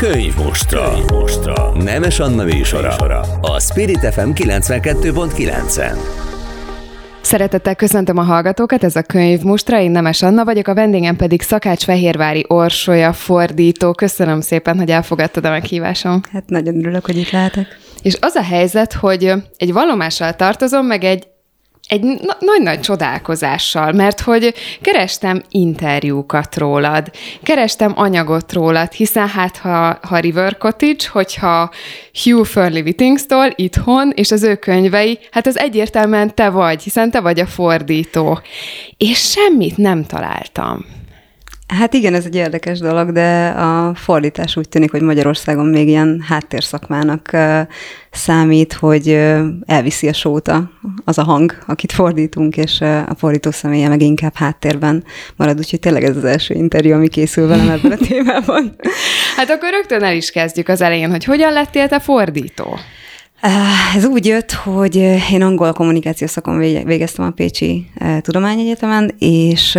Könyv mostra. Könyv mostra. Nemes Anna műsora. A Spirit FM 92.9-en. Szeretettel köszöntöm a hallgatókat, ez a könyv Mustra, én Nemes Anna vagyok, a vendégem pedig Szakács Fehérvári Orsolya fordító. Köszönöm szépen, hogy elfogadtad a meghívásom. Hát nagyon örülök, hogy itt lehetek. És az a helyzet, hogy egy vallomással tartozom, meg egy egy nagy-nagy csodálkozással, mert hogy kerestem interjúkat rólad, kerestem anyagot rólad, hiszen hát ha, ha River Cottage, hogyha Hugh Fernley Whittingstól itthon, és az ő könyvei, hát az egyértelműen te vagy, hiszen te vagy a fordító. És semmit nem találtam. Hát igen, ez egy érdekes dolog, de a fordítás úgy tűnik, hogy Magyarországon még ilyen háttérszakmának számít, hogy elviszi a sóta az a hang, akit fordítunk, és a fordító személye meg inkább háttérben marad, úgyhogy tényleg ez az első interjú, ami készül velem ebben a témában. Hát akkor rögtön el is kezdjük az elején, hogy hogyan lettél te fordító? Ez úgy jött, hogy én angol kommunikáció szakon végeztem a Pécsi Tudományegyetemen, és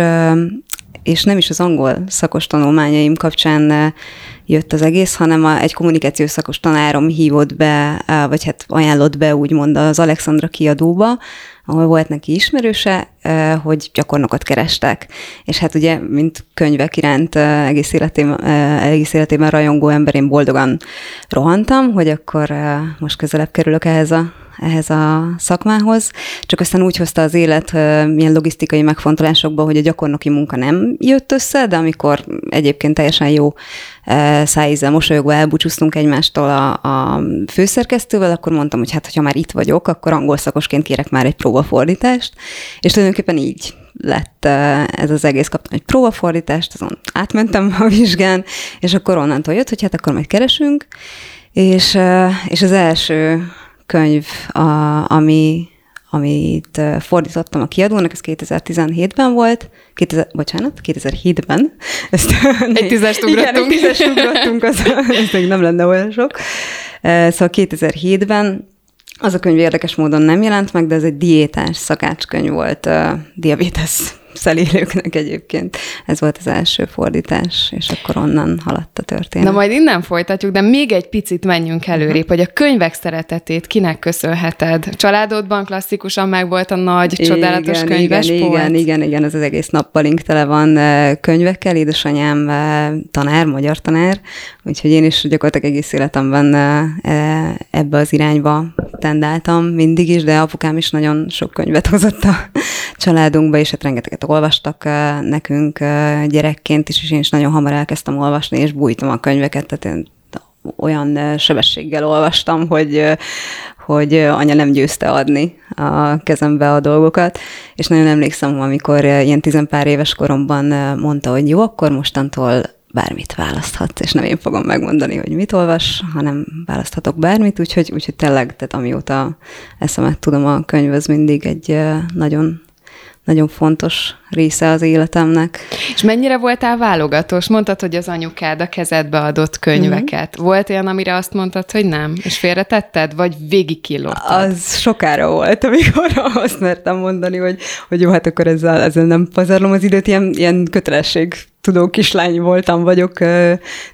és nem is az angol szakos tanulmányaim kapcsán jött az egész, hanem a, egy kommunikációs szakos tanárom hívott be, vagy hát ajánlott be úgymond az Alexandra kiadóba, ahol volt neki ismerőse, hogy gyakornokot kerestek. És hát ugye, mint könyvek iránt egész, életém, egész életében rajongó ember, én boldogan rohantam, hogy akkor most közelebb kerülök ehhez a ehhez a szakmához, csak aztán úgy hozta az élet milyen logisztikai megfontolásokba, hogy a gyakornoki munka nem jött össze, de amikor egyébként teljesen jó szájízzel mosolyogva elbúcsúztunk egymástól a, a főszerkesztővel, akkor mondtam, hogy hát, ha már itt vagyok, akkor angol szakosként kérek már egy próbafordítást, és tulajdonképpen így lett ez az egész, kaptam egy próbafordítást, azon átmentem a vizsgán, és akkor onnantól jött, hogy hát akkor majd keresünk, és, és az első könyv, a, ami, amit fordítottam a kiadónak, ez 2017-ben volt, 2000, bocsánat, 2007-ben. Ezt, egy tízest ugrottunk. Igen, egy tízest ugrottunk, az, ez még nem lenne olyan sok. Szóval 2007-ben az a könyv érdekes módon nem jelent meg, de ez egy diétás szakácskönyv volt, uh, diabetes szelélőknek egyébként. Ez volt az első fordítás, és akkor onnan haladt a történet. Na majd innen folytatjuk, de még egy picit menjünk előrébb, hogy a könyvek szeretetét kinek köszönheted? Családodban klasszikusan meg volt a nagy, igen, csodálatos könyves igen, igen, igen, igen, ez az egész nappalink tele van könyvekkel, édesanyám tanár, magyar tanár, úgyhogy én is gyakorlatilag egész életemben e, ebbe az irányba tendáltam mindig is, de apukám is nagyon sok könyvet hozott a családunkba, és hát rengeteget olvastak nekünk gyerekként is, és én is nagyon hamar elkezdtem olvasni, és bújtam a könyveket, tehát én olyan sebességgel olvastam, hogy, hogy anya nem győzte adni a kezembe a dolgokat, és nagyon emlékszem, amikor ilyen tizenpár éves koromban mondta, hogy jó, akkor mostantól bármit választhat, és nem én fogom megmondani, hogy mit olvas, hanem választhatok bármit, úgyhogy, úgyhogy tényleg, tehát amióta eszemet tudom, a könyv az mindig egy nagyon nagyon fontos része az életemnek. És mennyire voltál válogatós? Mondtad, hogy az anyukád a kezedbe adott könyveket. Mm-hmm. Volt olyan, amire azt mondtad, hogy nem? És félretetted? Vagy végig? Az sokára volt, amikor azt mertem mondani, hogy, hogy jó, hát akkor ezzel, ezzel nem pazarlom az időt, ilyen, ilyen kötelesség tudó kislány voltam, vagyok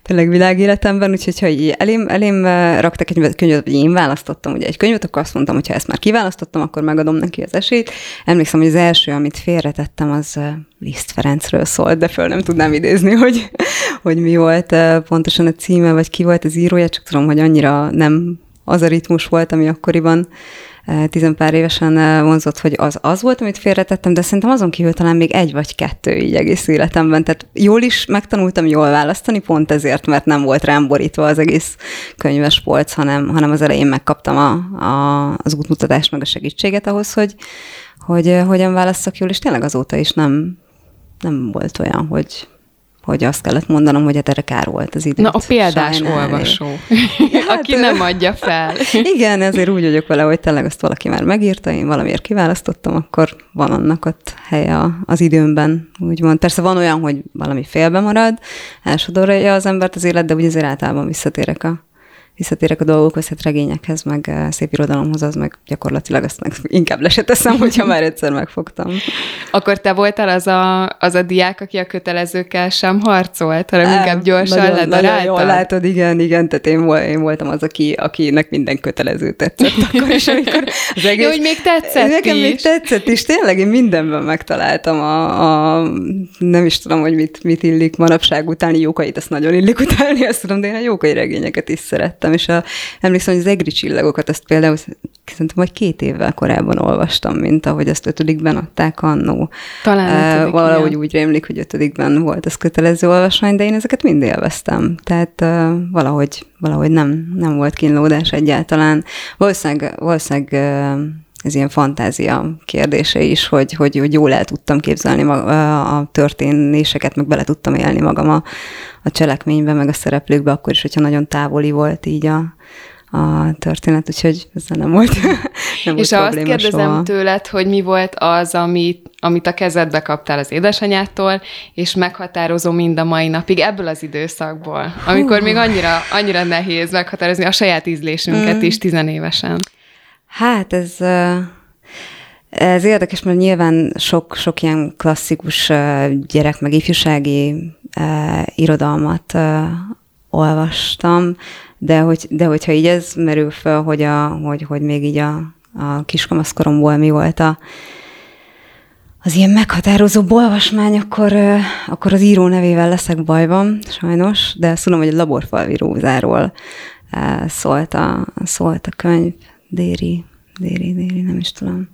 tényleg világéletemben, úgyhogy ha elém, elém raktak egy könyvet, vagy én választottam ugye egy könyvet, akkor azt mondtam, hogy ha ezt már kiválasztottam, akkor megadom neki az esélyt. Emlékszem, hogy az első, amit félretettem, az Liszt Ferencről szólt, de föl nem tudnám idézni, hogy, hogy mi volt pontosan a címe, vagy ki volt az írója, csak tudom, hogy annyira nem az a ritmus volt, ami akkoriban tizenpár évesen vonzott, hogy az az volt, amit félretettem, de szerintem azon kívül talán még egy vagy kettő így egész életemben. Tehát jól is megtanultam jól választani, pont ezért, mert nem volt rám borítva az egész könyves polc, hanem, hanem az elején megkaptam a, a, az útmutatást, meg a segítséget ahhoz, hogy, hogy hogyan válasszak jól, és tényleg azóta is nem, nem volt olyan, hogy hogy azt kellett mondanom, hogy hát erre kár volt az idő. Na, a példás Sajnálni. olvasó, hát, aki nem adja fel. Igen, ezért úgy vagyok vele, hogy tényleg azt valaki már megírta, én valamiért kiválasztottam, akkor van annak ott helye az időmben, úgymond. Persze van olyan, hogy valami félbe marad, elsodorja az embert az élet, de úgy azért általában visszatérek a visszatérek a dolgokhoz, hát regényekhez, meg szép irodalomhoz, az meg gyakorlatilag azt meg inkább le se teszem, hogyha már egyszer megfogtam. Akkor te voltál az a, az a diák, aki a kötelezőkkel sem harcolt, hanem inkább gyorsan nagyon, ledaráltad? Nagyon jól látod, igen, igen, tehát én, én voltam az, aki, akinek minden kötelező tetszett akkor is, amikor az egész... Jó, hogy még tetszett Nekem is. még tetszett is, tényleg én mindenben megtaláltam a, a nem is tudom, hogy mit, mit illik manapság utáni jókait, azt nagyon illik utálni, azt tudom, de én a jókai regényeket is szerettem, és a, emlékszem, hogy az egri csillagokat, azt például szerintem vagy két évvel korábban olvastam, mint ahogy azt ötödikben adták annó. Talán ötödik, uh, Valahogy igen. úgy rémlik, hogy ötödikben volt ez kötelező olvasmány, de én ezeket mind élveztem. Tehát uh, valahogy, valahogy nem, nem volt kínlódás egyáltalán. Valószínűleg, valószínűleg uh, ez ilyen fantázia kérdése is, hogy, hogy, hogy jól el tudtam képzelni a, a történéseket, meg bele tudtam élni magam a, a cselekménybe, meg a szereplőkbe, akkor is, hogyha nagyon távoli volt így a, a történet, úgyhogy ez nem volt nem És volt azt kérdezem soha. tőled, hogy mi volt az, amit, amit a kezedbe kaptál az édesanyától, és meghatározó mind a mai napig ebből az időszakból, amikor még annyira, annyira nehéz meghatározni a saját ízlésünket mm. is tizenévesen. Hát ez... Ez érdekes, mert nyilván sok, sok ilyen klasszikus gyerek, meg ifjúsági irodalmat olvastam, de, hogy, de hogyha így ez merül fel, hogy, a, hogy, hogy még így a, a kiskamaszkoromból mi volt a, az ilyen meghatározó olvasmány, akkor, akkor az író nevével leszek bajban, sajnos, de azt tudom, hogy a laborfalvi rózáról szólt a, szólt a könyv, Déri déli, déli, nem is tudom.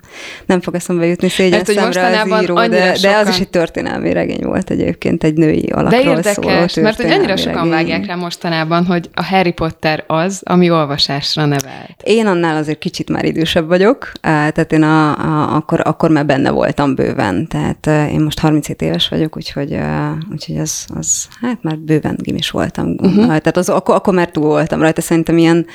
Nem fog eszembe jutni szégyen szemre az író, de, de az is egy történelmi regény volt egyébként, egy női alakról De érdekes, mert hogy annyira sokan regény. vágják rá mostanában, hogy a Harry Potter az, ami olvasásra nevelt. Én annál azért kicsit már idősebb vagyok, tehát én a, a, akkor, akkor már benne voltam bőven, tehát én most 37 éves vagyok, úgyhogy, úgyhogy az, az hát már bőven gimis voltam. Uh-huh. Tehát az, akkor, akkor már túl voltam rajta, szerintem ilyen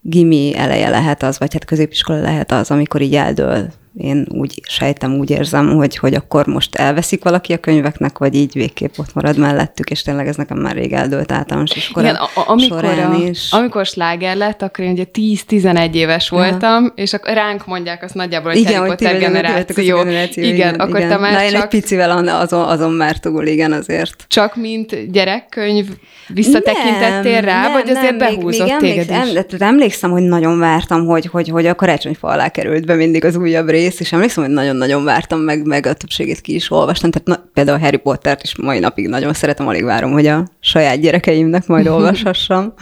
gimi eleje lehet az, vagy hát középiskola lehet az, amikor így eldől én úgy sejtem, úgy érzem, hogy, hogy akkor most elveszik valaki a könyveknek, vagy így végképp ott marad mellettük, és tényleg ez nekem már rég eldőlt általános iskola Igen, a, amikor, során a, is. amikor sláger lett, akkor én ugye 10-11 éves voltam, és akkor ránk mondják azt nagyjából, hogy igen, Harry Potter generáció. generáció. Igen, igen, akkor igen. te már Na, én csak... egy picivel azon, azon már túl, igen, azért. Csak mint gyerekkönyv visszatekintettél nem, rá, nem, vagy azért nem, behúzott még, még téged emlékszem, is? emlékszem, hogy nagyon vártam, hogy, hogy, hogy a karácsonyfa alá került be mindig az újabb rész, rész, és emlékszem, hogy nagyon-nagyon vártam, meg, meg a többségét ki is olvastam. Tehát na, például a Harry Pottert is mai napig nagyon szeretem, alig várom, hogy a saját gyerekeimnek majd olvashassam,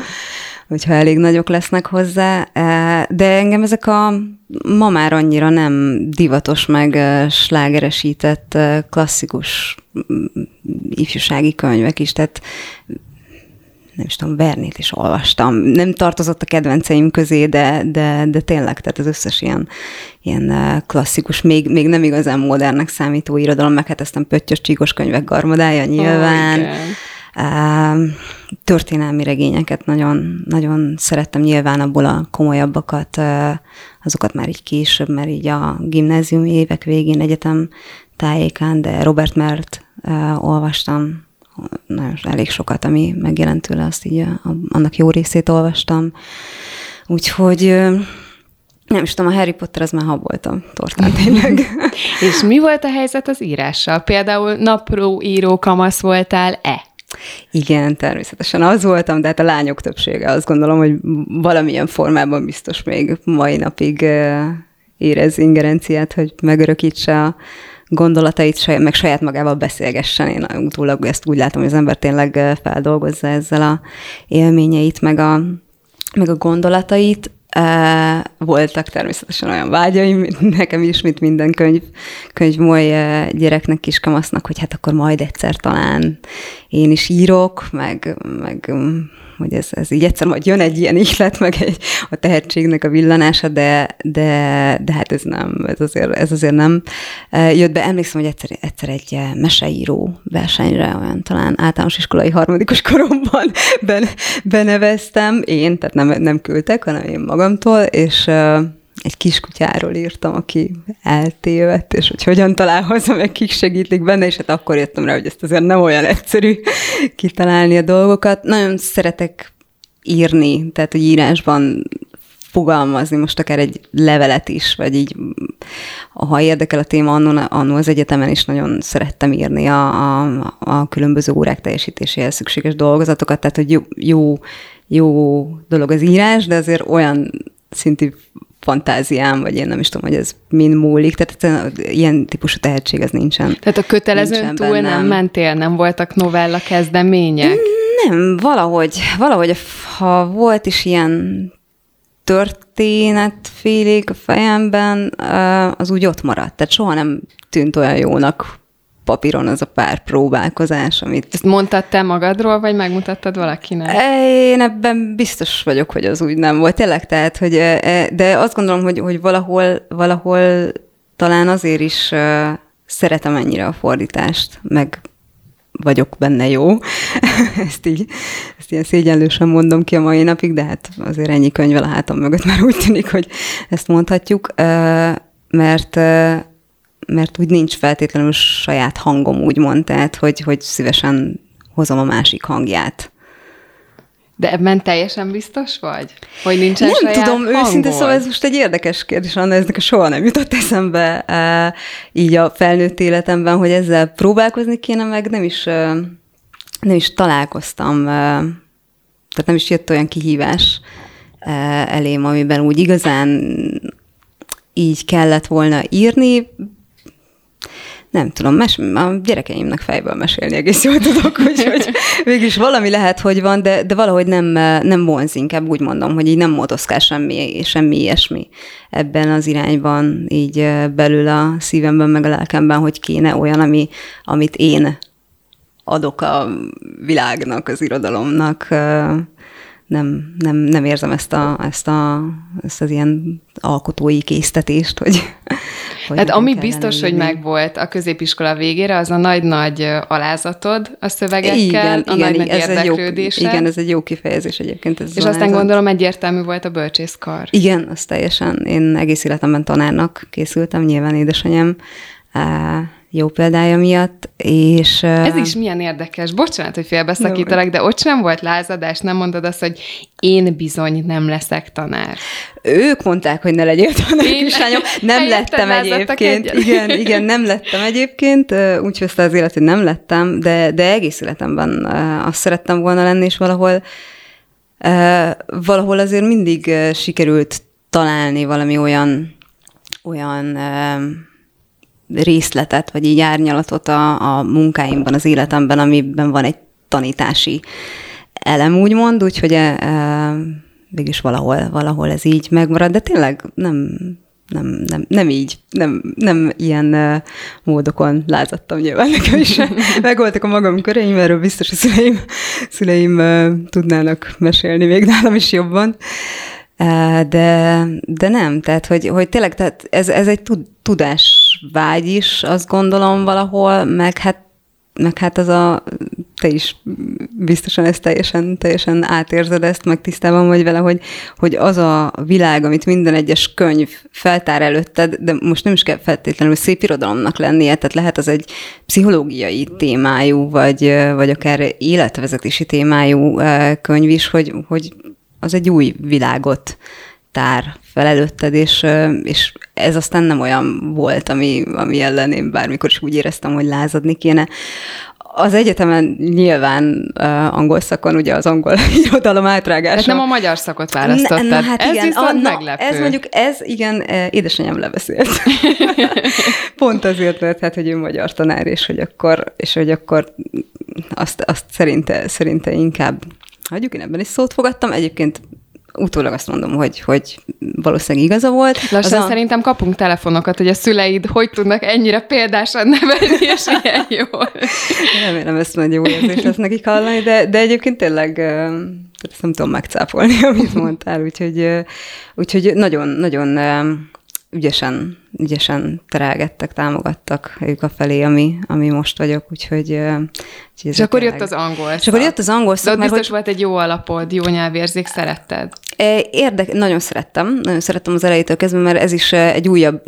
hogyha elég nagyok lesznek hozzá. E, de engem ezek a ma már annyira nem divatos, meg e, slágeresített e, klasszikus ifjúsági könyvek is, tehát nem is tudom, Bernét is olvastam. Nem tartozott a kedvenceim közé, de, de, de tényleg, tehát az összes ilyen, ilyen klasszikus, még, még nem igazán modernnek számító irodalom, meg hát aztán Pöttyös Csíkos könyvek garmadája nyilván. Oh, történelmi regényeket nagyon, nagyon szerettem nyilván abból a komolyabbakat, azokat már így később, mert így a gimnáziumi évek végén egyetem tájékán, de Robert Mert olvastam nagyon elég sokat, ami megjelent tőle, azt így a, annak jó részét olvastam. Úgyhogy nem is tudom, a Harry Potter az már haboltam tortán tényleg. És mi volt a helyzet az írással? Például napró író kamasz voltál-e? Igen, természetesen az voltam, de hát a lányok többsége azt gondolom, hogy valamilyen formában biztos még mai napig érez ingerenciát, hogy megörökítse a, gondolatait, meg saját magával beszélgessen. Én utólag ezt úgy látom, hogy az ember tényleg feldolgozza ezzel a élményeit, meg a, meg a gondolatait. Voltak természetesen olyan vágyaim, nekem is, mint minden könyv, könyvmoly gyereknek, kiskamasznak, hogy hát akkor majd egyszer talán én is írok, meg, meg hogy ez, ez így egyszer majd jön egy ilyen ihlet, meg egy, a tehetségnek a villanása, de, de, de hát ez nem, ez azért, ez azért nem jött be. Emlékszem, hogy egyszer, egyszer egy meseíró versenyre, olyan talán általános iskolai harmadikos koromban ben, beneveztem, én, tehát nem, nem küldtek, hanem én magamtól, és egy kiskutyáról írtam, aki eltévedt, és hogy hogyan találkozom, meg kik segítik benne, és hát akkor jöttem rá, hogy ezt azért nem olyan egyszerű kitalálni a dolgokat. Nagyon szeretek írni, tehát hogy írásban fogalmazni, most akár egy levelet is, vagy így, ha érdekel a téma, annó, annó az egyetemen is nagyon szerettem írni a, a, a különböző órák teljesítéséhez szükséges dolgozatokat, tehát hogy jó, jó, jó dolog az írás, de azért olyan szintű fantáziám, vagy én nem is tudom, hogy ez mind múlik, tehát ilyen típusú tehetség az nincsen. Tehát a kötelezőn túl bennem. nem mentél, nem voltak novella kezdemények? Nem, valahogy, valahogy ha volt is ilyen történet félig a fejemben, az úgy ott maradt. Tehát soha nem tűnt olyan jónak papíron az a pár próbálkozás, amit... Ezt mondtad te magadról, vagy megmutattad valakinek? Én ebben biztos vagyok, hogy az úgy nem volt. Tényleg, tehát, hogy, de azt gondolom, hogy, hogy valahol, valahol talán azért is szeretem ennyire a fordítást, meg vagyok benne jó. ezt így, ezt ilyen szégyenlősen mondom ki a mai napig, de hát azért ennyi könyvvel a hátam mögött már úgy tűnik, hogy ezt mondhatjuk, mert mert úgy nincs feltétlenül saját hangom, úgymond, tehát hogy, hogy szívesen hozom a másik hangját. De ebben teljesen biztos vagy? Hogy nincsen Nem saját tudom, hangod? őszintén szóval ez most egy érdekes kérdés, Anna, ez nekem soha nem jutott eszembe e, így a felnőtt életemben, hogy ezzel próbálkozni kéne, meg nem is, e, nem is találkoztam, e, tehát nem is jött olyan kihívás e, elém, amiben úgy igazán így kellett volna írni, nem tudom, mes- a gyerekeimnek fejből mesélni egész jól tudok, úgyhogy végülis valami lehet, hogy van, de, de valahogy nem, nem vonz, inkább úgy mondom, hogy így nem motoszkál semmi, semmi ilyesmi ebben az irányban, így belül a szívemben, meg a lelkemben, hogy kéne olyan, ami, amit én adok a világnak, az irodalomnak. Nem, nem, nem érzem ezt, a, ezt, a, ezt az ilyen alkotói késztetést, hogy Hát ami biztos, hogy megvolt a középiskola végére, az a nagy-nagy alázatod a szövegekkel, igen, a igen, nagy-nagy ez érdeklődése. Jó, igen, ez egy jó kifejezés egyébként. Ez És aztán alázat. gondolom egyértelmű volt a bölcsészkar. Igen, az teljesen. Én egész életemben tanárnak készültem, nyilván édesanyám jó példája miatt, és... Ez is milyen érdekes. Bocsánat, hogy félbeszakítalak, de ott sem volt lázadás, nem mondod azt, hogy én bizony nem leszek tanár. Ők mondták, hogy ne legyél tanár, én kislányom. Nem lettem egyébként. Igen, igen, nem lettem egyébként. Úgy hozta az élet, hogy nem lettem, de, de egész életemben azt szerettem volna lenni, és valahol valahol azért mindig sikerült találni valami olyan olyan részletet, vagy így árnyalatot a, a munkáimban, az életemben, amiben van egy tanítási elem, úgymond, úgyhogy e, e, mégis valahol, valahol ez így megmarad, de tényleg nem, nem, nem, nem így, nem, nem ilyen uh, módokon lázadtam nyilván nekem is. Megvoltak a magam köreim, erről biztos a szüleim, szüleim uh, tudnának mesélni még nálam is jobban. De, de nem, tehát hogy, hogy tényleg tehát ez, ez egy tudásvágy is, azt gondolom valahol, meg hát, meg hát az a, te is biztosan ezt teljesen, teljesen átérzed ezt, meg tisztában vagy vele, hogy, hogy az a világ, amit minden egyes könyv feltár előtted, de most nem is kell feltétlenül szép irodalomnak lennie, tehát lehet az egy pszichológiai témájú, vagy, vagy akár életvezetési témájú könyv is, hogy, hogy az egy új világot tár fel előtted, és, és ez aztán nem olyan volt, ami, ami ellen én bármikor is úgy éreztem, hogy lázadni kéne. Az egyetemen nyilván uh, angol szakon, ugye az angol irodalom átrágása. Tehát nem a magyar szakot választottad. Na, na, hát ez igen, viszont a, na, meglepő. Ez mondjuk, ez igen, édesanyám lebeszélt. Pont azért lett, hát, hogy ő magyar tanár, és hogy akkor, és hogy akkor azt, azt szerinte, szerinte inkább hagyjuk, én ebben is szót fogadtam. Egyébként utólag azt mondom, hogy, hogy valószínűleg igaza volt. Lassan a... szerintem kapunk telefonokat, hogy a szüleid hogy tudnak ennyire példásan nevelni, és ilyen jól. Remélem, ezt majd jó érzés lesz nekik hallani, de, de egyébként tényleg ezt nem tudom megcáfolni, amit mondtál, úgyhogy, úgyhogy nagyon, nagyon ügyesen, ügyesen terelgettek, támogattak ők a felé, ami, ami most vagyok, úgyhogy... úgyhogy és akkor jött az angol És akkor jött az angol szak, De biztos hogy... volt egy jó alapod, jó nyelvérzék, szeretted? Érdek, nagyon szerettem, nagyon szerettem az elejétől kezdve, mert ez is egy újabb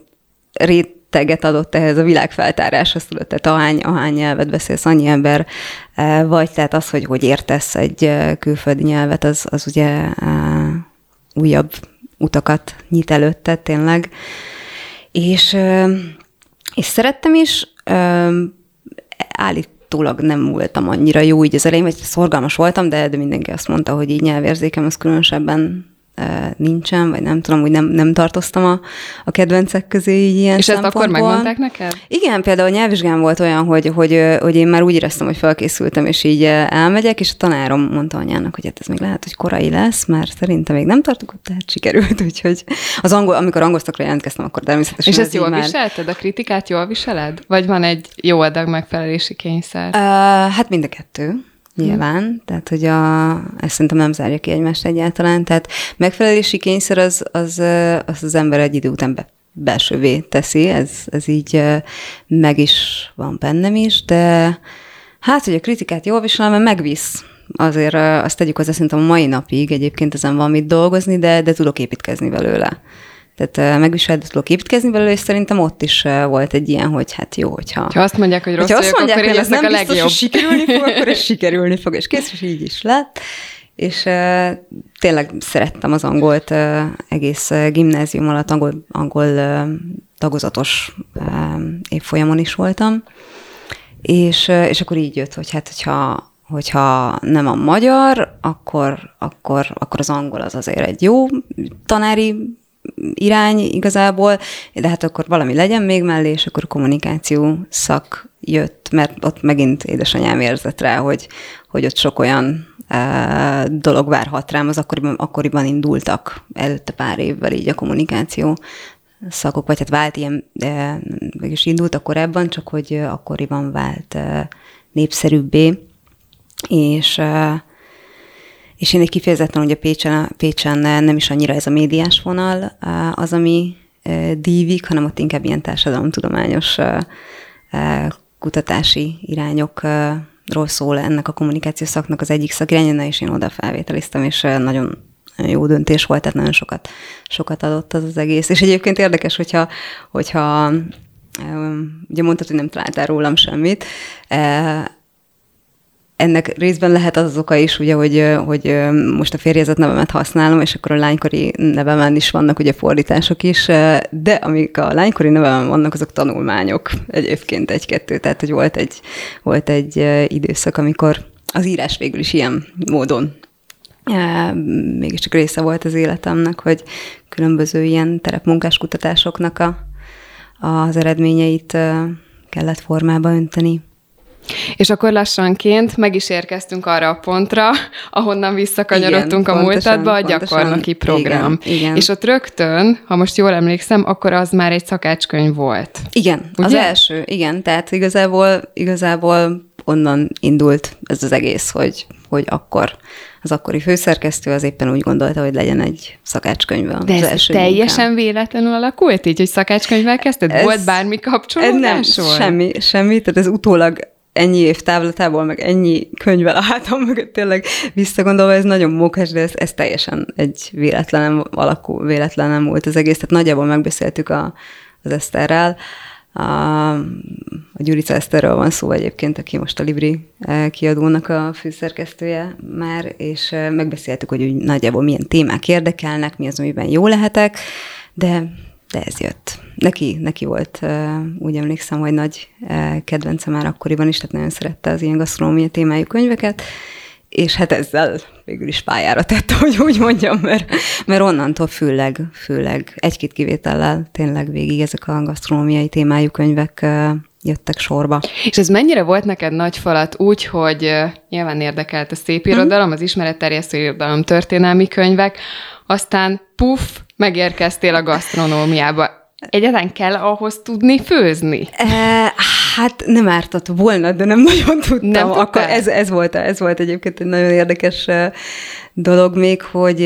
rét, teget adott ehhez a világfeltáráshoz, tudod, tehát ahány, ahány nyelvet beszélsz, annyi ember vagy, tehát az, hogy hogy értesz egy külföldi nyelvet, az, az ugye újabb utakat nyit előtte tényleg. És, és szerettem is, állítólag nem voltam annyira jó így az elején, vagy szorgalmas voltam, de, de mindenki azt mondta, hogy így nyelvérzékem az különösebben nincsen, vagy nem tudom, hogy nem, nem tartoztam a, a kedvencek közé így ilyen És ezt akkor megmondták neked? Igen, például a nyelvvizsgám volt olyan, hogy, hogy, hogy én már úgy éreztem, hogy felkészültem, és így elmegyek, és a tanárom mondta anyának, hogy hát ez még lehet, hogy korai lesz, mert szerintem még nem tartok, tehát sikerült, úgyhogy az angol, amikor angolszakra jelentkeztem, akkor természetesen. És ezt jól már... viselted? A kritikát jól viseled? Vagy van egy jó adag megfelelési kényszer? Uh, hát mind a kettő nyilván, mm. tehát hogy a, ezt szerintem nem zárja ki egymást egyáltalán, tehát megfelelési kényszer az az, az, az ember egy idő után be, belsővé teszi, ez, ez így meg is van bennem is, de hát, hogy a kritikát jól viselem, mert megvisz. Azért azt tegyük hozzá szerintem a mai napig, egyébként ezen van mit dolgozni, de, de tudok építkezni belőle. Tehát megviselhető tudok építkezni belőle, és szerintem ott is volt egy ilyen, hogy hát jó, hogyha... Ha azt mondják, hogy rossz vagyok, azt mondják, akkor ez nem a legjobb. Biztos, hogy sikerülni fog, akkor ez sikerülni fog, és kész, és így is lett. És uh, tényleg szerettem az angolt uh, egész uh, gimnázium alatt, angol, angol uh, tagozatos uh, évfolyamon is voltam. És, uh, és akkor így jött, hogy hát, hogyha hogyha nem a magyar, akkor, akkor, akkor az angol az azért egy jó tanári irány igazából, de hát akkor valami legyen még mellé, és akkor kommunikáció szak jött, mert ott megint édesanyám érzett rá, hogy, hogy ott sok olyan uh, dolog várhat rám, az akkoriban, akkoriban indultak előtte pár évvel így a kommunikáció szakok, vagy hát vált ilyen, uh, mégis indultak korábban, csak hogy akkoriban vált uh, népszerűbbé, és uh, és én egy kifejezetten ugye Pécsen, Pécsen nem is annyira ez a médiás vonal az, ami dívik, hanem ott inkább ilyen társadalomtudományos kutatási irányokról szól ennek a kommunikációs szaknak az egyik szakiránya, és én oda felvételiztem, és nagyon jó döntés volt, tehát nagyon sokat, sokat adott az az egész. És egyébként érdekes, hogyha, hogyha ugye mondtad, hogy nem találtál rólam semmit, ennek részben lehet az az oka is, ugye, hogy, hogy most a férjezet nevemet használom, és akkor a lánykori nevemen is vannak ugye fordítások is, de amik a lánykori nevemen vannak, azok tanulmányok egyébként egy-kettő. Tehát, hogy volt egy, volt egy időszak, amikor az írás végül is ilyen módon mégiscsak része volt az életemnek, hogy különböző ilyen terepmunkás kutatásoknak a, az eredményeit kellett formába önteni. És akkor lassanként meg is érkeztünk arra a pontra, ahonnan visszakanyarodtunk igen, a múltadba, a gyakornoki program. Igen, igen. És ott rögtön, ha most jól emlékszem, akkor az már egy szakácskönyv volt. Igen, Ugye? az első, igen. Tehát igazából, igazából onnan indult ez az egész, hogy, hogy akkor az akkori főszerkesztő az éppen úgy gondolta, hogy legyen egy szakácskönyve. De ez első teljesen munkám. véletlenül alakult így, hogy szakácskönyvvel kezdted? Ez, Volt bármi kapcsolódás? Nem, semmi, semmi. Tehát ez utólag ennyi év távlatából, meg ennyi könyvvel a hátam mögött tényleg visszagondolva, ez nagyon mókás, de ez, ez teljesen egy véletlenem alakú, véletlenem volt az egész. Tehát nagyjából megbeszéltük a, az Eszterrel. A, a Gyurica Eszterről van szó egyébként, aki most a Libri eh, kiadónak a főszerkesztője már, és eh, megbeszéltük, hogy úgy nagyjából milyen témák érdekelnek, mi az, amiben jó lehetek, de de ez jött. Neki, neki volt, úgy emlékszem, hogy nagy kedvence már akkoriban is, tehát nagyon szerette az ilyen gasztronómia témájú könyveket, és hát ezzel végül is pályára tette, hogy úgy mondjam, mert, mert onnantól főleg, főleg egy-két kivétellel tényleg végig ezek a gasztronómiai témájú könyvek jöttek sorba. És ez mennyire volt neked nagy falat úgy, hogy nyilván érdekelt a szép irodalom, az ismeretterjesztő irodalom, történelmi könyvek, aztán puff, megérkeztél a gasztronómiába. Egyáltalán kell ahhoz tudni főzni? E, hát nem ártott volna, de nem nagyon tudtam. Nem Akkor ez, ez, volt, ez volt egyébként egy nagyon érdekes dolog még, hogy,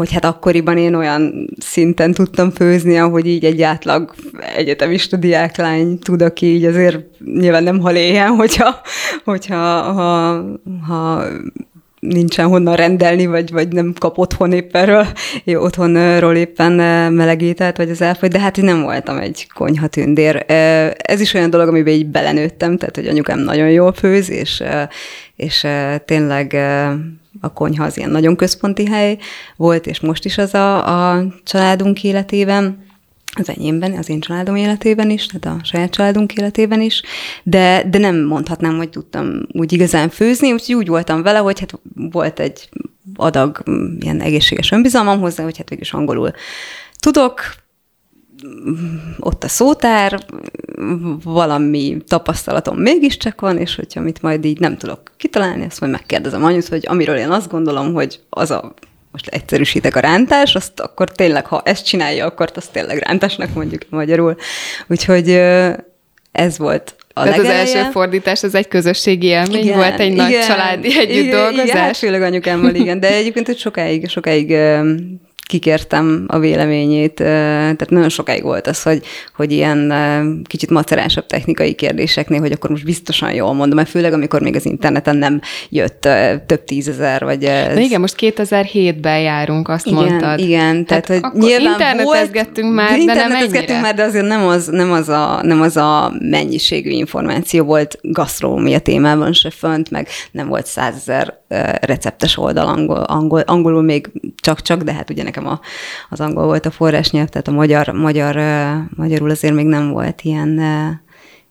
hogy hát akkoriban én olyan szinten tudtam főzni, ahogy így egy átlag egyetemista diáklány tud, aki így azért nyilván nem hal éhen, hogyha, hogyha ha, ha nincsen honnan rendelni, vagy, vagy nem kap otthon éppenről, otthonról éppen melegített, vagy az elfogy, de hát én nem voltam egy konyha tündér. Ez is olyan dolog, amiben így belenőttem, tehát hogy anyukám nagyon jól főz, és, és tényleg a konyha az ilyen nagyon központi hely volt, és most is az a, a családunk életében az enyémben, az én családom életében is, tehát a saját családunk életében is, de, de nem mondhatnám, hogy tudtam úgy igazán főzni, úgyhogy úgy voltam vele, hogy hát volt egy adag ilyen egészséges önbizalmam hozzá, hogy hát végülis angolul tudok, ott a szótár, valami tapasztalatom mégiscsak van, és hogyha mit majd így nem tudok kitalálni, azt majd megkérdezem anyut, hogy amiről én azt gondolom, hogy az a most egyszerűsítek a rántás, azt akkor tényleg, ha ezt csinálja, akkor azt tényleg rántásnak mondjuk magyarul. Úgyhogy ez volt a Tehát legeleje. az első fordítás az egy közösségi élmény igen, volt, egy igen, nagy családi együtt igen, dolgozás? Igen, hát főleg anyukámmal, igen, de egyébként hogy sokáig, sokáig kikértem a véleményét, tehát nagyon sokáig volt az, hogy, hogy ilyen kicsit macerásabb technikai kérdéseknél, hogy akkor most biztosan jól mondom, mert főleg amikor még az interneten nem jött több tízezer, vagy... Ez... Na igen, most 2007-ben járunk, azt igen, mondtad. Igen, tehát, tehát hogy nyilván internetezgettünk volt, már, de nem ennyire. már, de azért nem az, nem, az a, nem az a mennyiségű információ volt gasztronómia témában se fönt, meg nem volt százezer receptes oldal angol, angol, angolul még csak-csak, de hát ugye nekem a, az angol volt a forrásnyelv, tehát a magyar, magyar, magyarul azért még nem volt ilyen,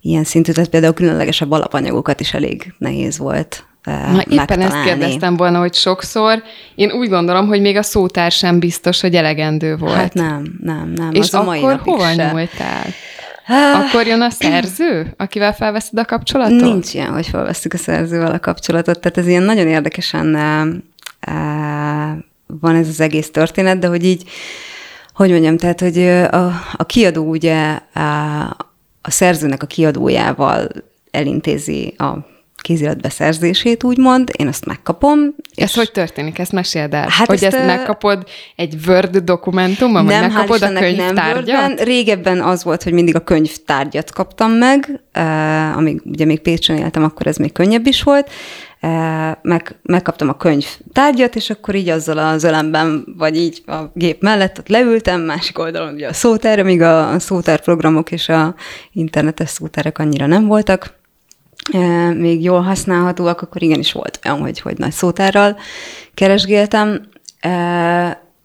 ilyen szintű, tehát például különlegesebb alapanyagokat is elég nehéz volt Na, éppen ezt kérdeztem volna, hogy sokszor én úgy gondolom, hogy még a szótár sem biztos, hogy elegendő volt. Hát nem, nem, nem. És az akkor a mai hova se. nyúltál? Akkor jön a szerző, akivel felveszed a kapcsolatot? Nincs ilyen, hogy felveszünk a szerzővel a kapcsolatot. Tehát ez ilyen nagyon érdekesen van ez az egész történet, de hogy így, hogy mondjam, tehát, hogy a, a kiadó ugye a, a szerzőnek a kiadójával elintézi a kézirat beszerzését, úgymond, én azt megkapom. Ez hogy történik? Ezt meséld el. Hát hogy ezt, ezt megkapod egy Word dokumentumban, vagy megkapod a könyvtárgyat? Régebben az volt, hogy mindig a könyvtárgyat kaptam meg, amíg ugye még Pécsen éltem, akkor ez még könnyebb is volt, meg, megkaptam a könyv tárgyat, és akkor így azzal az ölemben, vagy így a gép mellett ott leültem, másik oldalon ugye a szótár, amíg a szótárprogramok és a internetes szótárok annyira nem voltak, még jól használhatóak, akkor igenis volt olyan, hogy, hogy nagy szótárral keresgéltem.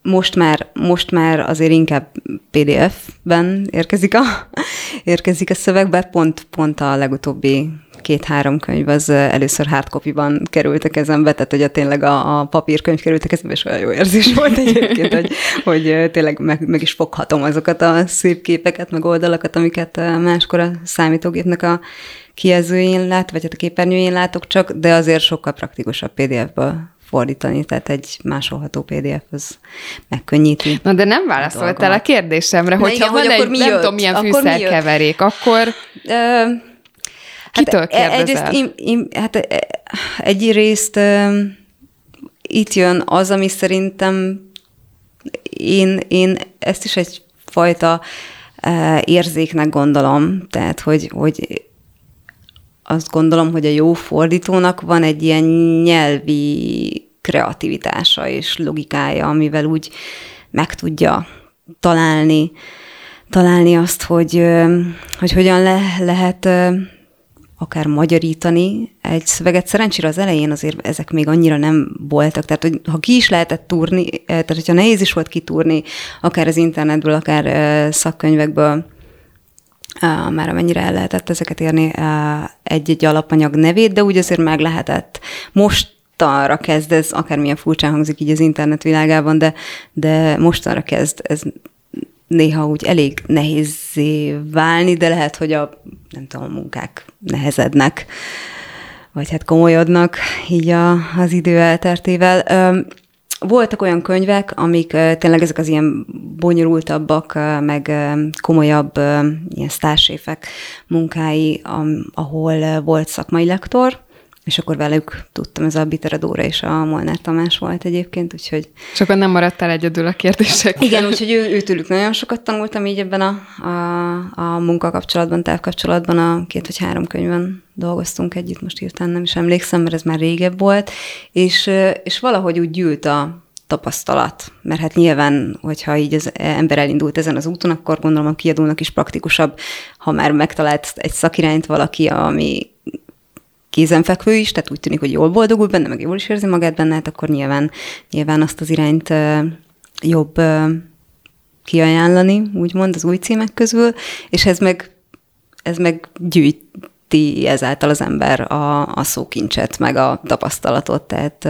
Most már, most már azért inkább PDF-ben érkezik a, érkezik a szöveg, bár pont, pont a legutóbbi két-három könyv az először hardcopy-ban került a kezembe, tehát hogy a tényleg a, a papírkönyv került a kezembe, és olyan jó érzés volt egyébként, hogy, hogy tényleg meg, meg is foghatom azokat a szép képeket, meg oldalakat, amiket máskor a számítógépnek a kijelzőjén lát, vagy hát a képernyőjén látok csak, de azért sokkal praktikusabb PDF-ből fordítani, tehát egy másolható PDF az megkönnyíti. Na de nem válaszoltál a, a kérdésemre, hogyha igen, van hogy egy, nem tudom, milyen fűszerkeverék, akkor... Uh, Kitől hát kérdezel? Egyrészt, im, im, hát e- egyrészt uh, itt jön az, ami szerintem én, én ezt is egyfajta uh, érzéknek gondolom, tehát hogy, hogy azt gondolom, hogy a jó fordítónak van egy ilyen nyelvi kreativitása és logikája, amivel úgy meg tudja találni, találni azt, hogy, hogy hogyan le, lehet akár magyarítani egy szöveget. Szerencsére az elején azért ezek még annyira nem voltak, tehát hogy ha ki is lehetett túrni, tehát hogyha nehéz is volt kitúrni, akár az internetből, akár szakkönyvekből, már amennyire el lehetett ezeket érni egy-egy alapanyag nevét, de úgy azért meg lehetett. Most mostanra kezd ez, akármilyen furcsán hangzik így az internet világában, de, de mostanra kezd ez néha úgy elég nehézé válni, de lehet, hogy a, nem tudom, a munkák nehezednek, vagy hát komolyodnak így a, az idő elteltével. Voltak olyan könyvek, amik tényleg ezek az ilyen bonyolultabbak, meg komolyabb ilyen sztárséfek munkái, ahol volt szakmai lektor, és akkor velük tudtam, ez a Bitera Dóra és a Molnár Tamás volt egyébként, úgyhogy... És akkor nem maradtál egyedül a kérdések. Igen, úgyhogy ő, őtőlük nagyon sokat tanultam így ebben a, a, a munkakapcsolatban, távkapcsolatban, a két vagy három könyvben dolgoztunk együtt, most hirtelen nem is emlékszem, mert ez már régebb volt, és, és valahogy úgy gyűlt a tapasztalat, mert hát nyilván, hogyha így az ember elindult ezen az úton, akkor gondolom a kiadónak is praktikusabb, ha már megtalált egy szakirányt valaki, ami kézenfekvő is, tehát úgy tűnik, hogy jól boldogul benne, meg jól is érzi magát benne, hát akkor nyilván, nyilván azt az irányt jobb kiajánlani, úgymond az új címek közül, és ez meg, ez meg gyűjti ezáltal az ember a, a szókincset, meg a tapasztalatot, tehát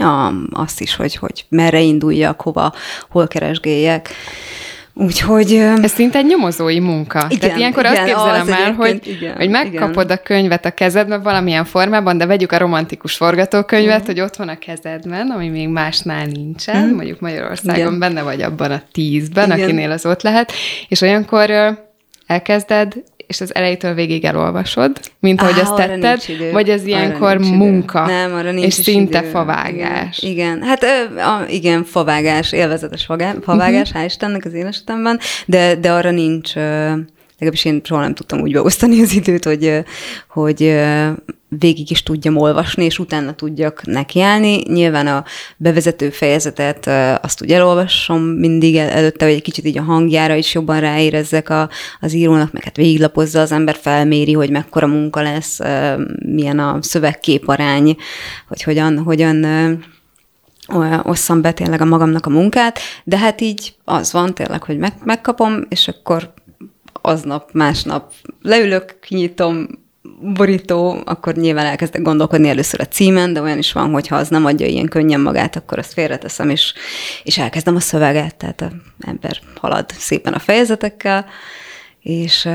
a, azt is, hogy, hogy merre induljak, hova, hol keresgéljek. Úgyhogy... Ez szinte egy nyomozói munka. Igen, Tehát ilyenkor igen, azt képzelem el, hogy, igen, hogy megkapod igen. a könyvet a kezedbe valamilyen formában, de vegyük a romantikus forgatókönyvet, uh-huh. hogy ott van a kezedben, ami még másnál nincsen, uh-huh. mondjuk Magyarországon igen. benne vagy abban a tízben, igen. akinél az ott lehet, és olyankor elkezded és az elejétől végig elolvasod, mint ahogy azt tetted, vagy ez ilyenkor munka, Nem, arra nincs és szinte idő. favágás. Igen, igen. hát a, igen, favágás, élvezetes favágás, uh-huh. hál' Istennek az életemben, de, de arra nincs, legalábbis én soha nem tudtam úgy beosztani az időt, hogy, hogy végig is tudjam olvasni, és utána tudjak nekiállni. Nyilván a bevezető fejezetet azt úgy elolvasom mindig el, előtte, hogy egy kicsit így a hangjára is jobban ráérezzek a, az írónak, meg hát végiglapozza az ember, felméri, hogy mekkora munka lesz, milyen a szövegképarány, hogy hogyan, hogyan osszam be tényleg a magamnak a munkát, de hát így az van tényleg, hogy meg, megkapom, és akkor aznap, másnap leülök, kinyitom, borító, akkor nyilván elkezdek gondolkodni először a címen, de olyan is van, hogy ha az nem adja ilyen könnyen magát, akkor azt félreteszem, és, és elkezdem a szöveget, tehát az ember halad szépen a fejezetekkel, és,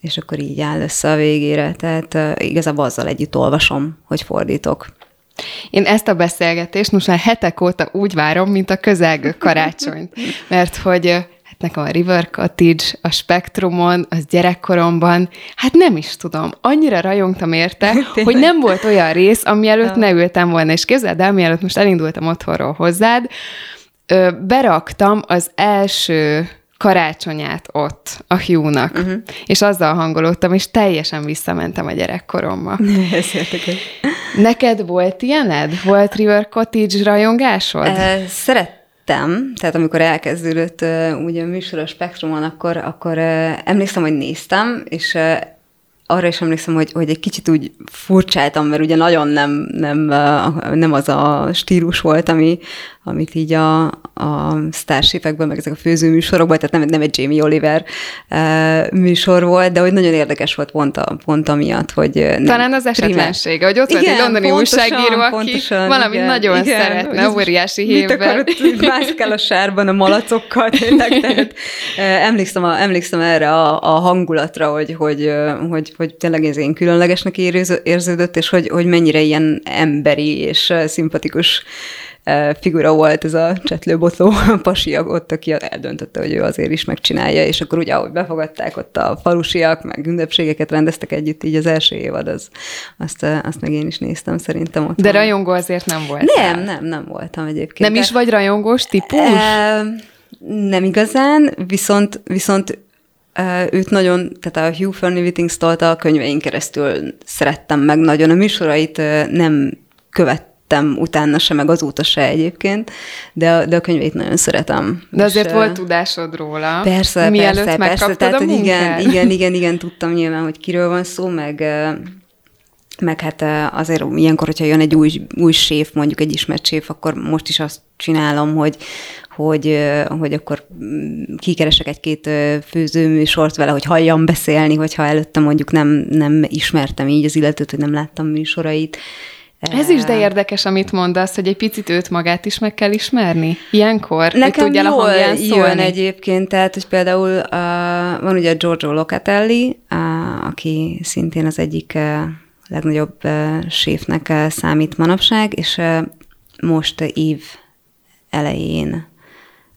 és akkor így áll össze a végére. Tehát igazából azzal együtt olvasom, hogy fordítok. Én ezt a beszélgetést most már hetek óta úgy várom, mint a közelgő karácsonyt, mert hogy nekem a River Cottage, a Spektrumon, az gyerekkoromban, hát nem is tudom, annyira rajongtam érte, hogy nem volt olyan rész, ami előtt ne ültem volna, és képzeld el, mielőtt most elindultam otthonról hozzád, beraktam az első karácsonyát ott a Hugh-nak, uh-huh. és azzal hangolódtam, és teljesen visszamentem a gyerekkoromba. Neked volt ilyened? Volt River Cottage rajongásod? Uh, szeret néztem, tehát amikor elkezdődött ugye a műsor a Spektrumon, akkor, akkor emlékszem, hogy néztem, és arra is emlékszem, hogy, hogy egy kicsit úgy furcsáltam, mert ugye nagyon nem, nem, nem az a stílus volt, ami, amit így a, a Starship-ekben, meg ezek a főzőműsorokban, tehát nem, nem egy Jamie Oliver uh, műsor volt, de hogy nagyon érdekes volt pont, a, pont amiatt, hogy... Nem, Talán az esetlensége, hogy ott igen, volt egy londoni pontosan, újságíró, aki pontosan, valamit igen, nagyon igen, szeretne, óriási mászik el a sárban a malacokkal, tényleg, tehát emlékszem, a, emlékszem erre a, a hangulatra, hogy, hogy, hogy, hogy tényleg ez én különlegesnek érződött, és hogy, hogy mennyire ilyen emberi és szimpatikus figura volt ez a csetlőbotló pasi ott, aki eldöntötte, hogy ő azért is megcsinálja, és akkor ugye, ahogy befogadták ott a falusiak, meg ünnepségeket rendeztek együtt, így az első évad, az, azt, azt meg én is néztem szerintem ott. De rajongó azért nem volt. Nem, nem, nem voltam egyébként. Nem de... is vagy rajongós típus? E, nem igazán, viszont, viszont őt nagyon, tehát a Hugh Fernie Whittings a könyveink keresztül szerettem meg nagyon. A műsorait nem követ néztem utána se, meg azóta se egyébként, de a, de a könyvét nagyon szeretem. De azért és, volt tudásod róla. Persze, mielőtt persze, persze. Tehát, hogy igen, igen, igen, igen, tudtam nyilván, hogy kiről van szó, meg meg hát azért ilyenkor, hogyha jön egy új, új séf, mondjuk egy ismert séf, akkor most is azt csinálom, hogy, hogy, hogy akkor mm, kikeresek egy-két főzőműsort vele, hogy halljam beszélni, hogyha előtte mondjuk nem, nem ismertem így az illetőt, hogy nem láttam műsorait, ez is de érdekes, amit mondasz, hogy egy picit őt magát is meg kell ismerni. Ilyenkor, Nekem hogy jól a jön egyébként, tehát, hogy például uh, van ugye Giorgio Locatelli, uh, aki szintén az egyik uh, legnagyobb uh, séfnek uh, számít manapság, és uh, most uh, év elején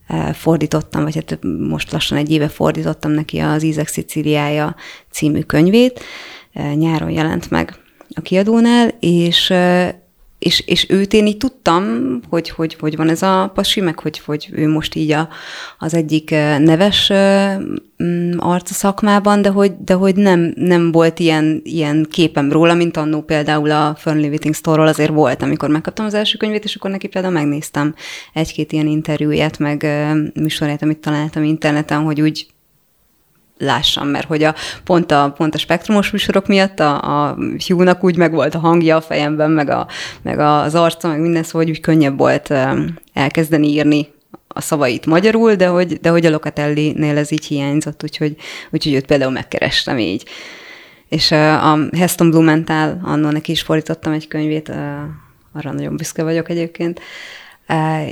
uh, fordítottam, vagy hát most lassan egy éve fordítottam neki az Ízek Szicíliája című könyvét, uh, nyáron jelent meg a kiadónál, és és, és őt én így tudtam, hogy, hogy, hogy van ez a pasi, meg hogy, hogy ő most így a, az egyik neves mm, arc a szakmában, de hogy, de hogy nem, nem volt ilyen, ilyen képem róla, mint annó például a Fernley Whitting Store-ról azért volt, amikor megkaptam az első könyvét, és akkor neki például megnéztem egy-két ilyen interjúját, meg műsorját, amit találtam interneten, hogy úgy lássam, mert hogy a, pont, a, pont a spektrumos műsorok miatt a, a Hugh-nak úgy meg volt a hangja a fejemben, meg, a, meg az arca, meg minden, szóval hogy úgy könnyebb volt elkezdeni írni a szavait magyarul, de hogy, de hogy a Locatelli-nél ez így hiányzott, úgyhogy, úgyhogy őt például megkerestem így. És a Heston Blumenthal, annól neki is fordítottam egy könyvét, arra nagyon büszke vagyok egyébként,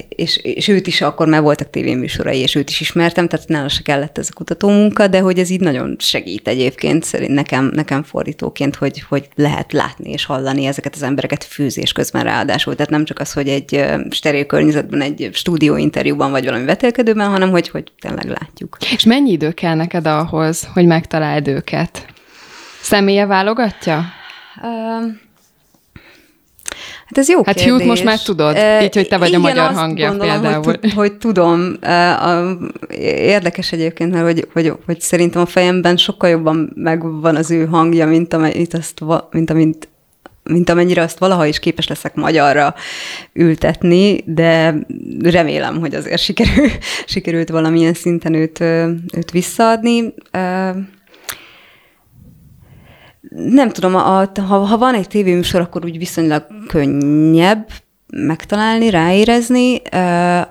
és, és őt is akkor már voltak tévéműsorai, és őt is ismertem, tehát nála se kellett ez a kutatómunka, de hogy ez így nagyon segít egyébként szerint nekem, nekem fordítóként, hogy, hogy lehet látni és hallani ezeket az embereket fűzés közben ráadásul. Tehát nem csak az, hogy egy stereo környezetben, egy stúdióinterjúban vagy valami vetélkedőben, hanem hogy, hogy tényleg látjuk. És mennyi idő kell neked ahhoz, hogy megtaláld őket? Személye válogatja? Uh, Hát ez jó Hát kérdés. Hugh most már tudod, uh, így, hogy te vagy igen, a magyar azt hangja gondolom, például. Hogy, hogy tudom. Uh, érdekes egyébként, mert hogy, hogy, hogy szerintem a fejemben sokkal jobban megvan az ő hangja, mint, amit azt, mint, amint mint amennyire azt valaha is képes leszek magyarra ültetni, de remélem, hogy azért sikerül, sikerült valamilyen szinten őt, őt visszaadni nem tudom, a, a, ha, ha van egy tévéműsor, akkor úgy viszonylag könnyebb megtalálni, ráérezni.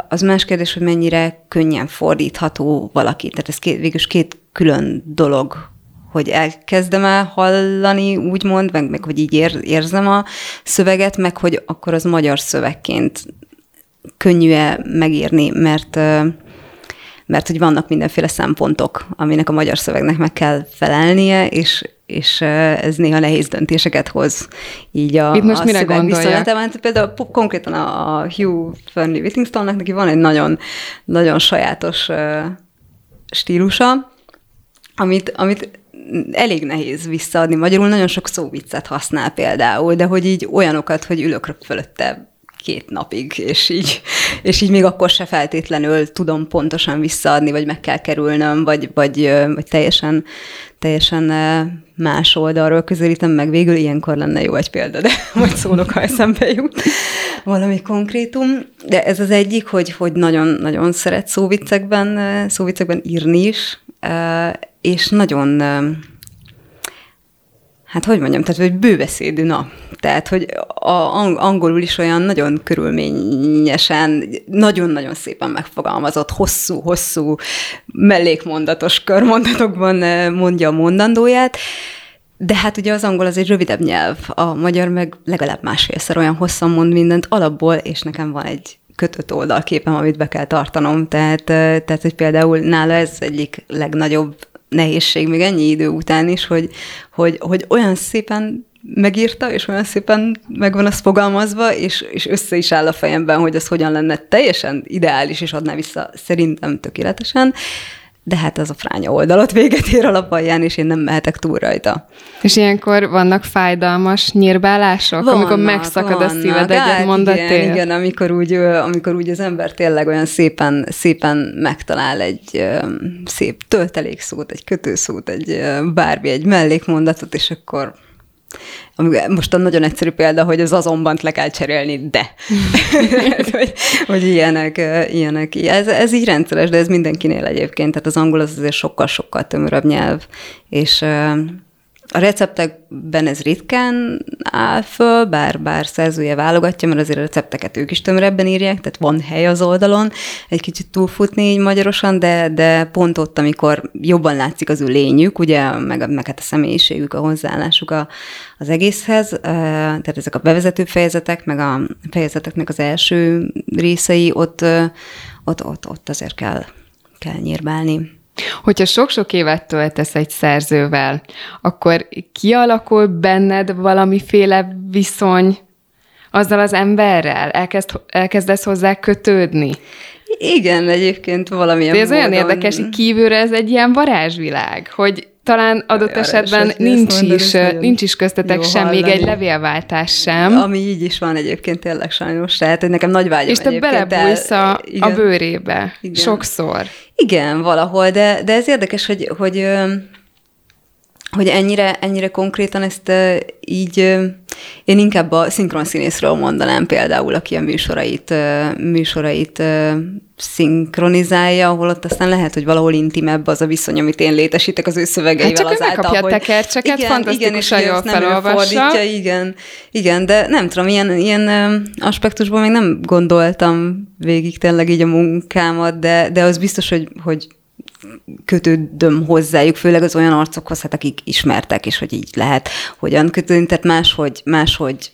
Az más kérdés, hogy mennyire könnyen fordítható valaki. Tehát ez két, végülis két külön dolog, hogy elkezdem el hallani, úgymond, meg, meg hogy így ér, érzem a szöveget, meg hogy akkor az magyar szövegként könnyű-e megírni, mert mert hogy vannak mindenféle szempontok, aminek a magyar szövegnek meg kell felelnie, és, és ez néha nehéz döntéseket hoz így a, Itt most a mire? Hát például konkrétan a, a Hugh Fernley Whittingtonnak neki van egy nagyon, nagyon sajátos stílusa, amit, amit elég nehéz visszaadni magyarul, nagyon sok szóviccet használ például, de hogy így olyanokat, hogy ülök fölötte két napig, és így, és így még akkor se feltétlenül tudom pontosan visszaadni, vagy meg kell kerülnöm, vagy, vagy, vagy teljesen, teljesen más oldalról közelítem meg. Végül ilyenkor lenne jó egy példa, de majd szólok, ha eszembe jut valami konkrétum. De ez az egyik, hogy, hogy nagyon, nagyon szeret szóviccekben, szóviccekben írni is, és nagyon hát hogy mondjam, tehát hogy bőbeszédű, na. Tehát, hogy a angolul is olyan nagyon körülményesen, nagyon-nagyon szépen megfogalmazott, hosszú-hosszú mellékmondatos körmondatokban eh, mondja a mondandóját, de hát ugye az angol az egy rövidebb nyelv, a magyar meg legalább másfélszer olyan hosszan mond mindent alapból, és nekem van egy kötött oldalképem, amit be kell tartanom, tehát, eh, tehát hogy például nála ez egyik legnagyobb nehézség még ennyi idő után is, hogy, hogy, hogy olyan szépen megírta, és olyan szépen meg van az fogalmazva, és, és össze is áll a fejemben, hogy az hogyan lenne teljesen ideális, és adná vissza szerintem tökéletesen, de hát az a fránya oldalat véget ér alapalján, és én nem mehetek túl rajta. És ilyenkor vannak fájdalmas nyírbálások, vannak, amikor megszakad vannak. a szíved egyet hát mondatél? Igen, igen amikor, úgy, amikor úgy az ember tényleg olyan szépen, szépen megtalál egy szép töltelékszót, egy kötőszót, egy bármi, egy mellékmondatot, és akkor most a nagyon egyszerű példa, hogy az azonban le kell cserélni, de. hogy, hogy ilyenek, ilyenek. Ez, ez így rendszeres, de ez mindenkinél egyébként. Tehát az angol az azért sokkal-sokkal tömörebb nyelv, és a receptekben ez ritkán áll föl, bár, bár szerzője válogatja, mert azért a recepteket ők is tömörebben írják, tehát van hely az oldalon egy kicsit túlfutni így magyarosan, de, de pont ott, amikor jobban látszik az ő lényük, ugye, meg, meg hát a személyiségük, a hozzáállásuk a, az egészhez, tehát ezek a bevezető fejezetek, meg a fejezeteknek az első részei, ott, ott, ott, ott azért kell, kell nyírbálni. Hogyha sok-sok évet töltesz egy szerzővel, akkor kialakul benned valamiféle viszony azzal az emberrel? Elkezd, elkezdesz hozzá kötődni? Igen, egyébként valamilyen De ez módon... olyan érdekes, hogy kívülre ez egy ilyen varázsvilág, hogy talán adott Arra esetben is, nincs, mondani, is, nincs is köztetek sem, hallani. még egy levélváltás sem. Ami így is van egyébként tényleg sajnos, tehát hogy nekem nagy vágyam És te belebújsz a, a bőrébe, igen. sokszor. Igen, valahol, de, de ez érdekes, hogy, hogy hogy ennyire, ennyire konkrétan ezt így, én inkább a szinkronszínészről mondanám például, aki a műsorait, műsorait szinkronizálja, ahol ott aztán lehet, hogy valahol intimebb az a viszony, amit én létesítek az ő szövegeivel hát csak azáltal, hogy... tekercseket, igen, fantasztikusan igen, jól felolvassa. Igen, igen, de nem tudom, ilyen, ilyen aspektusban még nem gondoltam végig tényleg így a munkámat, de, de az biztos, hogy, hogy kötődöm hozzájuk, főleg az olyan arcokhoz, hát akik ismertek, és hogy így lehet hogyan kötődni, tehát máshogy, máshogy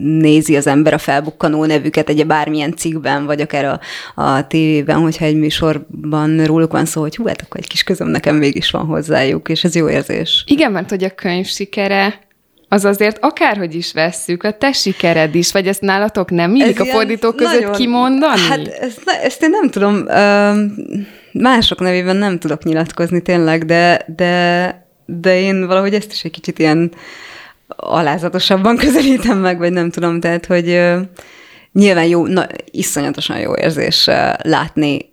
nézi az ember a felbukkanó nevüket egy bármilyen cikkben, vagy akár a, a tévében, hogyha egy műsorban róluk van szó, hogy hú, hát akkor egy kis közöm nekem mégis van hozzájuk, és ez jó érzés. Igen, mert hogy a könyv sikere az azért akárhogy is vesszük, a te sikered is, vagy ezt nálatok nem illik a fordítók között nagyon, kimondani? Hát ezt, ezt én nem tudom, mások nevében nem tudok nyilatkozni tényleg, de, de, de én valahogy ezt is egy kicsit ilyen alázatosabban közelítem meg, vagy nem tudom, tehát, hogy nyilván jó, na, iszonyatosan jó érzés látni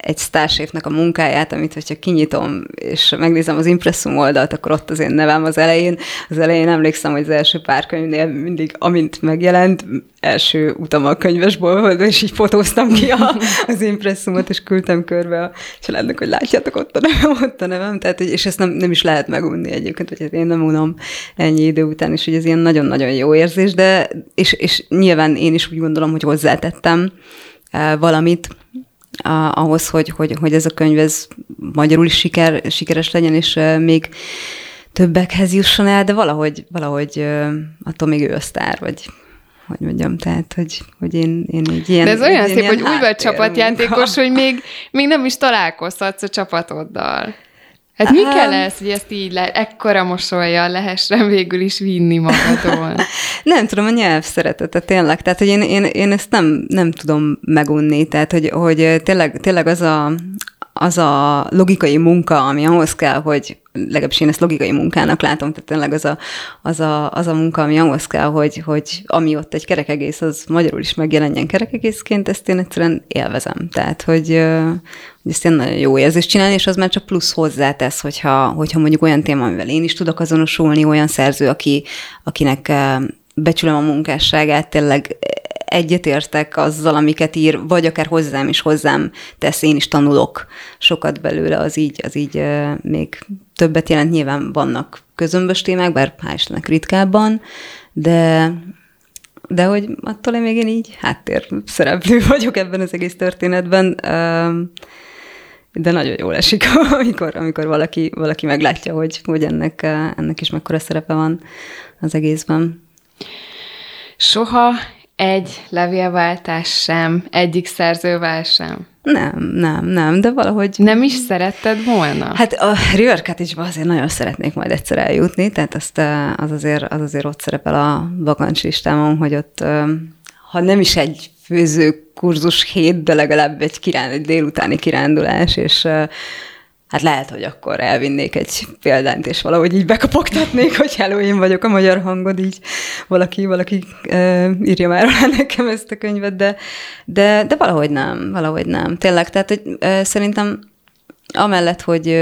egy sztárséfnek a munkáját, amit hogyha kinyitom, és megnézem az impresszum oldalt, akkor ott az én nevem az elején. Az elején emlékszem, hogy az első pár könyvnél mindig, amint megjelent, első utam a könyvesból volt, és így fotóztam ki a, az impresszumot, és küldtem körbe a családnak, hogy látjátok, ott a nevem, ott a nevem. Tehát, és ezt nem, nem is lehet megunni egyébként, hogy én nem unom ennyi idő után, és hogy ez ilyen nagyon-nagyon jó érzés, de és, és nyilván én is úgy gondolom, hogy hozzátettem eh, valamit, a, ahhoz, hogy, hogy, hogy ez a könyv ez magyarul is siker, sikeres legyen, és még többekhez jusson el, de valahogy, valahogy attól még ő a sztár, vagy hogy mondjam, tehát, hogy, hogy én, én így ilyen... De ez olyan szép, hogy úgy vagy csapatjátékos, hogy még, még nem is találkozhatsz a csapatoddal. Hát mi kell ez, hogy ezt így le, ekkora mosolya lehessen végül is vinni magadon? nem tudom, a nyelv szeretete tényleg. Tehát, hogy én, én, én ezt nem, nem tudom megunni. Tehát, hogy, hogy tényleg, tényleg az a, az a logikai munka, ami ahhoz kell, hogy legalábbis én ezt logikai munkának látom, tehát tényleg az a, az a, az a munka, ami ahhoz kell, hogy, hogy ami ott egy kerekegész, az magyarul is megjelenjen kerekegészként, ezt én egyszerűen élvezem. Tehát, hogy, hogy ezt én nagyon jó érzés csinálni, és az már csak plusz hozzátesz, hogyha, hogyha mondjuk olyan téma, amivel én is tudok azonosulni, olyan szerző, aki, akinek becsülöm a munkásságát, tényleg egyetértek azzal, amiket ír, vagy akár hozzám is hozzám tesz, én is tanulok sokat belőle, az így, az így még többet jelent. Nyilván vannak közömbös témák, bár hál' ritkábban, de, de hogy attól én még én így háttér szereplő vagyok ebben az egész történetben, de nagyon jól esik, amikor, amikor valaki, valaki meglátja, hogy, hogy ennek, ennek is mekkora szerepe van az egészben. Soha egy levélváltás sem, egyik szerzővel sem? Nem, nem, nem, de valahogy... Nem is szeretted volna? Hát a River Cottage-ba azért nagyon szeretnék majd egyszer eljutni, tehát azt, az, azért, az azért ott szerepel a bakancslistámon, hogy ott, ha nem is egy főző kurzus hét, de legalább egy, kiránd, egy délutáni kirándulás, és hát lehet, hogy akkor elvinnék egy példányt, és valahogy így bekapogtatnék, hogy hello, én vagyok a magyar hangod, így valaki, valaki uh, írja már alá nekem ezt a könyvet, de, de, de valahogy nem, valahogy nem. Tényleg, tehát hogy, uh, szerintem amellett, hogy,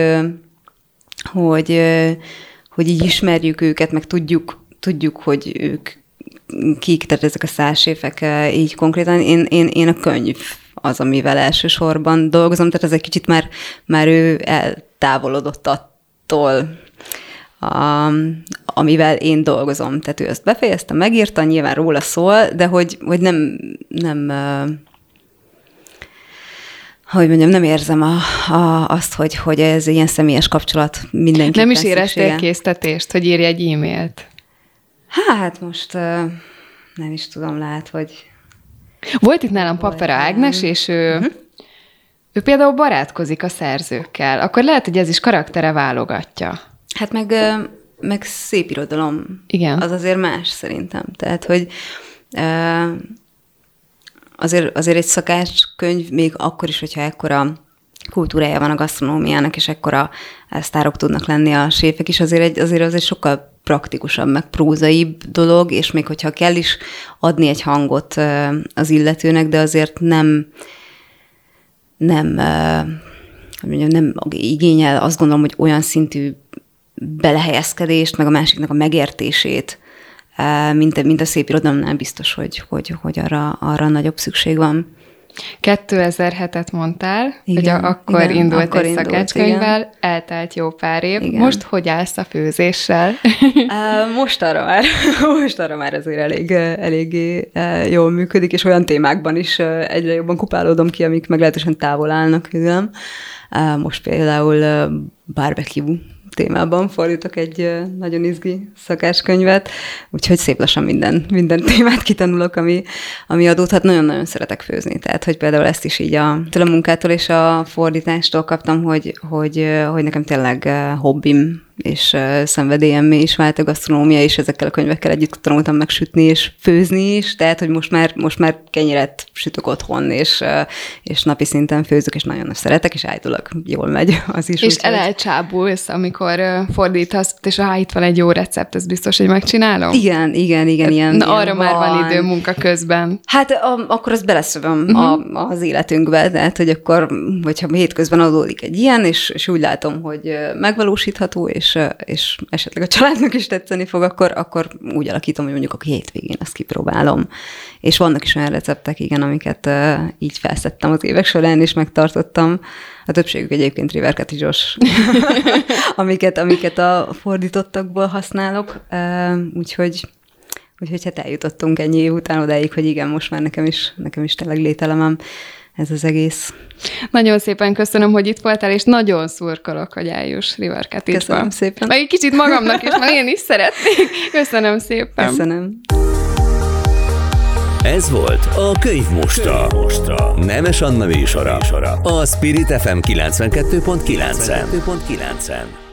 hogy, hogy így ismerjük őket, meg tudjuk, tudjuk, hogy ők kik, tehát ezek a szárséfek így konkrétan, én, én, én a könyv az, amivel elsősorban dolgozom, tehát ez egy kicsit már, már ő eltávolodott attól, a, amivel én dolgozom. Tehát ő ezt befejezte, megírta, nyilván róla szól, de hogy, hogy nem, nem hogy mondjam, nem érzem a, a, azt, hogy, hogy ez ilyen személyes kapcsolat mindenki. Nem is éreztél késztetést, hogy írj egy e-mailt? Hát most nem is tudom, lehet, hogy volt itt nálam Papera Ágnes, és ő, uh-huh. ő például barátkozik a szerzőkkel. Akkor lehet, hogy ez is karaktere válogatja. Hát meg, meg szép irodalom. Igen. Az azért más szerintem. Tehát, hogy azért, azért egy szakácskönyv, még akkor is, hogyha ekkora kultúrája van a gasztronómiának, és ekkora sztárok tudnak lenni a séfek is, azért, egy, azért az egy sokkal praktikusabb, meg prózaibb dolog, és még hogyha kell is adni egy hangot az illetőnek, de azért nem nem, hogy mondjam, nem igényel azt gondolom, hogy olyan szintű belehelyezkedést, meg a másiknak a megértését, mint, mint a szép irodalomnál biztos, hogy, hogy, hogy arra, arra nagyobb szükség van. 2007-et mondtál, igen, hogy akkor igen, indult akkor egy szakácskönyvvel, eltelt jó pár év. Igen. Most hogy állsz a főzéssel? most arra már, most arra már azért elég, eléggé jól működik, és olyan témákban is egyre jobban kupálódom ki, amik meglehetősen távol állnak tőlem. Most például barbecue témában fordítok egy nagyon izgi szakáskönyvet, úgyhogy szép lassan minden, minden témát kitanulok, ami, ami adódhat. Nagyon-nagyon szeretek főzni, tehát hogy például ezt is így a, a munkától és a fordítástól kaptam, hogy, hogy, hogy nekem tényleg hobbim és uh, szenvedélyem is vált a gasztronómia, és ezekkel a könyvekkel együtt tanultam megsütni és főzni is, tehát, hogy most már, most már kenyeret sütök otthon, és, és napi szinten főzök, és nagyon szeretek, és állítólag jól megy az is. És úgy, elcsábulsz, amikor fordítasz, és ha itt van egy jó recept, ez biztos, hogy megcsinálom? Igen, igen, igen. Ilyen, Na, ilyen arra van. már van idő munka közben. Hát a, akkor azt beleszövöm uh-huh. a, mhm. az életünkbe, tehát, hogy akkor, hogyha hétközben adódik egy ilyen, és, és úgy látom, hogy megvalósítható, és és, és esetleg a családnak is tetszeni fog, akkor, akkor úgy alakítom, hogy mondjuk a hétvégén ezt kipróbálom. És vannak is olyan receptek, igen, amiket így felszettem az évek során, és megtartottam. A többségük egyébként riverkatizsos, amiket, amiket a fordítottakból használok, úgyhogy Úgyhogy hát eljutottunk ennyi év után odáig, hogy igen, most már nekem is, nekem is tényleg lételemem ez az egész. Nagyon szépen köszönöm, hogy itt voltál, és nagyon szurkolok, hogy eljuss River Köszönöm szépen. Meg egy kicsit magamnak is, mert én is szeretnék. Köszönöm szépen. Köszönöm. Ez volt a Könyv Mostra. Mostra. Nemes Anna műsora. A Spirit FM 92.9-en. 92.9-en.